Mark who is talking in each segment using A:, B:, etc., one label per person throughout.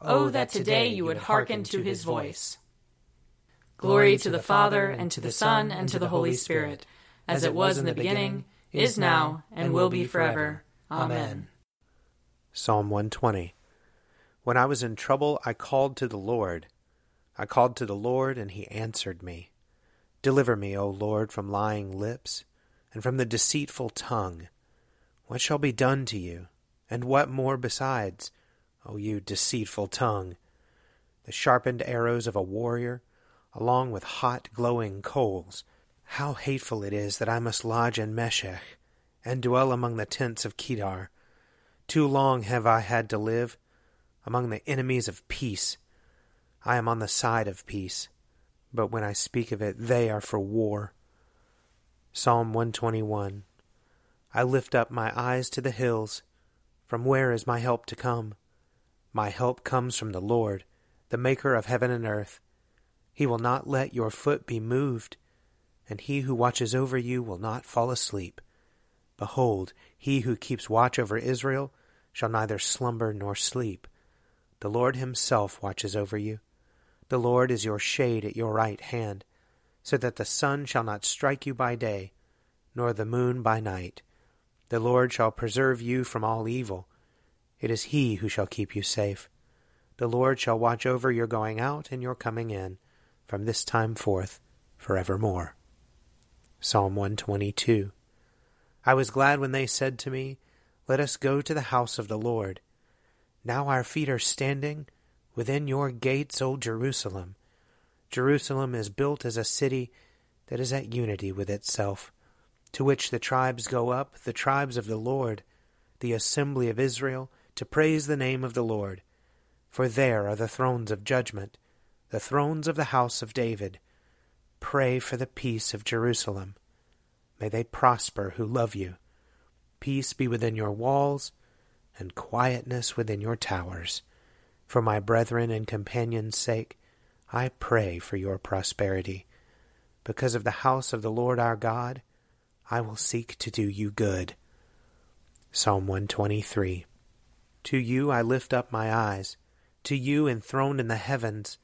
A: Oh, oh, that today you would hearken to his voice.
B: Glory to the Father, and to the Son, and to the Holy Spirit, as it was in the beginning, is now, and will be forever. Amen.
A: Psalm 120 When I was in trouble, I called to the Lord. I called to the Lord, and he answered me. Deliver me, O Lord, from lying lips, and from the deceitful tongue. What shall be done to you? And what more besides? O you deceitful tongue! The sharpened arrows of a warrior, along with hot glowing coals. How hateful it is that I must lodge in Meshech, and dwell among the tents of Kedar. Too long have I had to live among the enemies of peace. I am on the side of peace, but when I speak of it, they are for war. Psalm 121 I lift up my eyes to the hills. From where is my help to come? My help comes from the Lord, the Maker of heaven and earth. He will not let your foot be moved, and he who watches over you will not fall asleep. Behold, he who keeps watch over Israel shall neither slumber nor sleep. The Lord himself watches over you. The Lord is your shade at your right hand, so that the sun shall not strike you by day, nor the moon by night. The Lord shall preserve you from all evil. It is he who shall keep you safe. The Lord shall watch over your going out and your coming in, from this time forth, forevermore. Psalm 122. I was glad when they said to me, Let us go to the house of the Lord. Now our feet are standing within your gates, O Jerusalem. Jerusalem is built as a city that is at unity with itself, to which the tribes go up, the tribes of the Lord, the assembly of Israel, to praise the name of the Lord. For there are the thrones of judgment, the thrones of the house of David. Pray for the peace of Jerusalem. May they prosper who love you. Peace be within your walls, and quietness within your towers. For my brethren and companions' sake, I pray for your prosperity. Because of the house of the Lord our God, I will seek to do you good. Psalm 123. To you I lift up my eyes, to you enthroned in the heavens,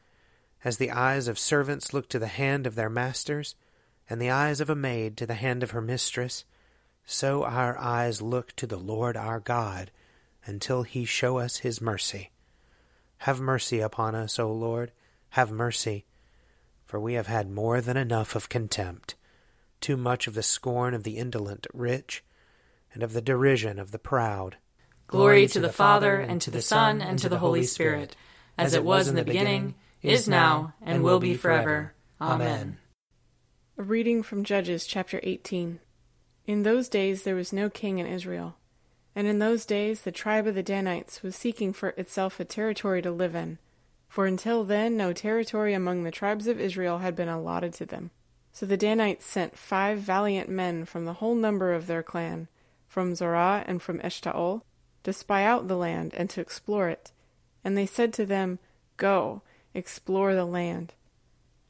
A: as the eyes of servants look to the hand of their masters, and the eyes of a maid to the hand of her mistress, so our eyes look to the Lord our God, until he show us his mercy. Have mercy upon us, O Lord, have mercy, for we have had more than enough of contempt, too much of the scorn of the indolent rich, and of the derision of the proud.
B: Glory to the Father, and to the Son, and to the Holy Spirit, as it was in the beginning, is now, and will be forever. Amen.
C: A reading from Judges chapter 18. In those days there was no king in Israel. And in those days the tribe of the Danites was seeking for itself a territory to live in, for until then no territory among the tribes of Israel had been allotted to them. So the Danites sent five valiant men from the whole number of their clan, from Zorah and from Eshtaol, to spy out the land and to explore it. And they said to them, Go, explore the land.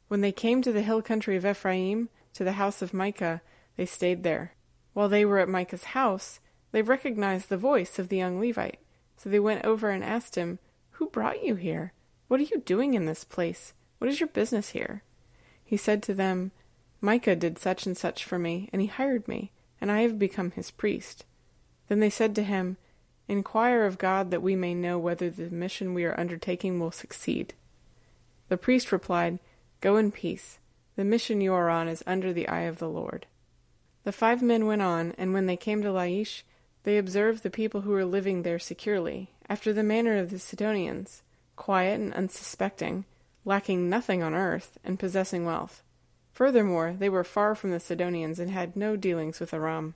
C: When they came to the hill country of Ephraim, to the house of Micah, they stayed there. While they were at Micah's house, they recognized the voice of the young Levite. So they went over and asked him, Who brought you here? What are you doing in this place? What is your business here? He said to them, Micah did such and such for me, and he hired me, and I have become his priest. Then they said to him, Inquire of God that we may know whether the mission we are undertaking will succeed. The priest replied, Go in peace. The mission you are on is under the eye of the Lord. The five men went on, and when they came to Laish, they observed the people who were living there securely, after the manner of the Sidonians, quiet and unsuspecting, lacking nothing on earth, and possessing wealth. Furthermore, they were far from the Sidonians and had no dealings with Aram.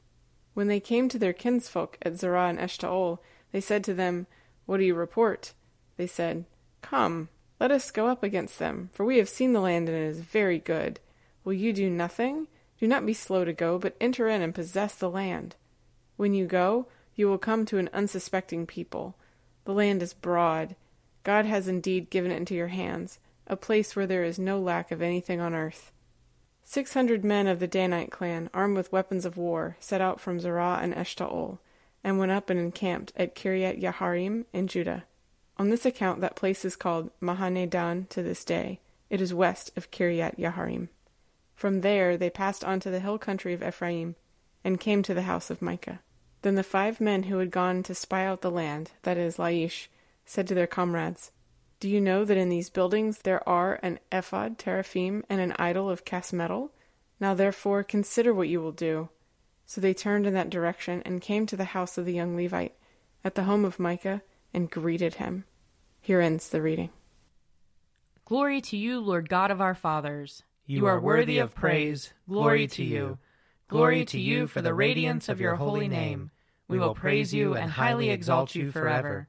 C: When they came to their kinsfolk at Zorah and Eshtaol, they said to them, What do you report? They said, Come, let us go up against them, for we have seen the land and it is very good. Will you do nothing? Do not be slow to go, but enter in and possess the land. When you go, you will come to an unsuspecting people. The land is broad. God has indeed given it into your hands, a place where there is no lack of anything on earth. Six hundred men of the Danite clan, armed with weapons of war, set out from Zorah and Eshtaol, and went up and encamped at Kiriath Yearim in Judah. On this account, that place is called Mahane Dan to this day. It is west of Kiriath Yearim. From there they passed on to the hill country of Ephraim, and came to the house of Micah. Then the five men who had gone to spy out the land, that is, Laish, said to their comrades, Do you know that in these buildings there are an ephod, teraphim, and an idol of cast metal? Now therefore consider what you will do. So they turned in that direction, and came to the house of the young Levite, at the home of Micah, and greeted him. Here ends the reading.
B: Glory to you, Lord God of our fathers. You are worthy of praise. Glory to you. Glory to you for the radiance of your holy name. We will praise you and highly exalt you forever.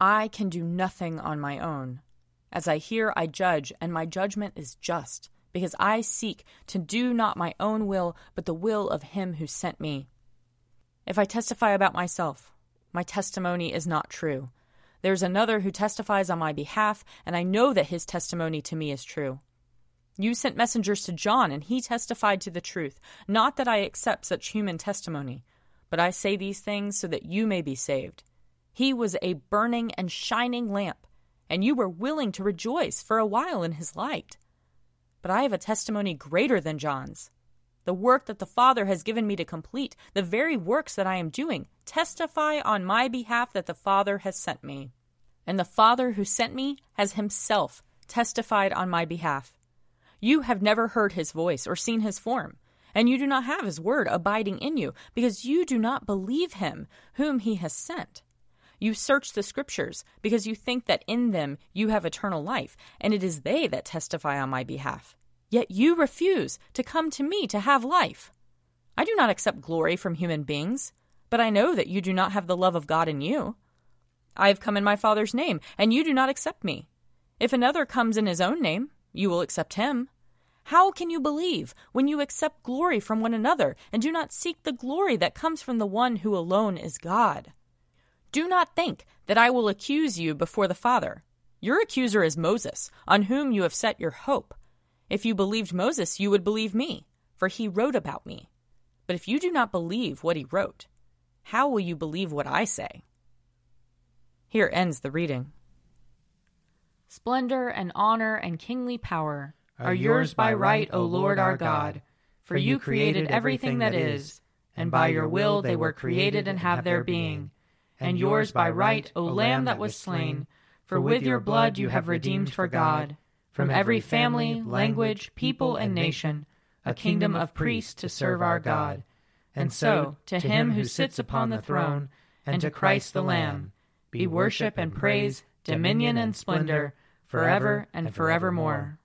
D: I can do nothing on my own. As I hear, I judge, and my judgment is just, because I seek to do not my own will, but the will of him who sent me. If I testify about myself, my testimony is not true. There is another who testifies on my behalf, and I know that his testimony to me is true. You sent messengers to John, and he testified to the truth. Not that I accept such human testimony, but I say these things so that you may be saved. He was a burning and shining lamp, and you were willing to rejoice for a while in his light. But I have a testimony greater than John's. The work that the Father has given me to complete, the very works that I am doing, testify on my behalf that the Father has sent me. And the Father who sent me has himself testified on my behalf. You have never heard his voice or seen his form, and you do not have his word abiding in you, because you do not believe him whom he has sent. You search the Scriptures, because you think that in them you have eternal life, and it is they that testify on my behalf. Yet you refuse to come to me to have life. I do not accept glory from human beings, but I know that you do not have the love of God in you. I have come in my Father's name, and you do not accept me. If another comes in his own name, you will accept him. How can you believe when you accept glory from one another and do not seek the glory that comes from the one who alone is God? Do not think that I will accuse you before the Father. Your accuser is Moses, on whom you have set your hope. If you believed Moses, you would believe me, for he wrote about me. But if you do not believe what he wrote, how will you believe what I say? Here ends the reading.
B: Splendor and honor and kingly power are yours by right, O Lord our God. For you created everything that is, and by your will they were created and have their being. And yours by right, O Lamb that was slain, for with your blood you have redeemed for God, from every family, language, people, and nation, a kingdom of priests to serve our God. And so, to him who sits upon the throne, and to Christ the Lamb, be worship and praise, dominion and splendor, forever and forevermore.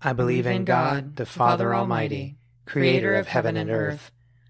A: I believe in God, the Father Almighty, creator of heaven and earth.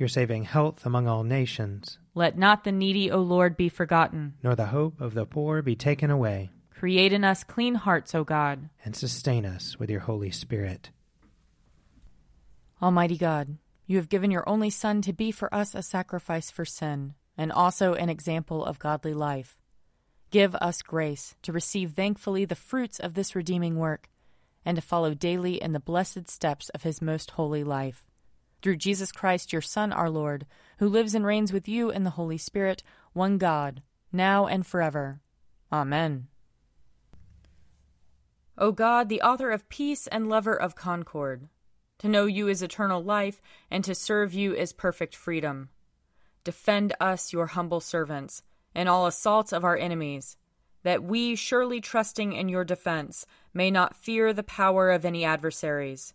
A: Your saving health among all nations.
D: Let not the needy, O Lord, be forgotten.
A: Nor the hope of the poor be taken away.
D: Create in us clean hearts, O God.
A: And sustain us with your Holy Spirit.
D: Almighty God, you have given your only Son to be for us a sacrifice for sin, and also an example of godly life. Give us grace to receive thankfully the fruits of this redeeming work, and to follow daily in the blessed steps of his most holy life. Through Jesus Christ, your Son, our Lord, who lives and reigns with you in the Holy Spirit, one God, now and forever. Amen. O God, the author of peace and lover of concord, to know you is eternal life, and to serve you is perfect freedom. Defend us, your humble servants in all assaults of our enemies, that we, surely trusting in your defense, may not fear the power of any adversaries,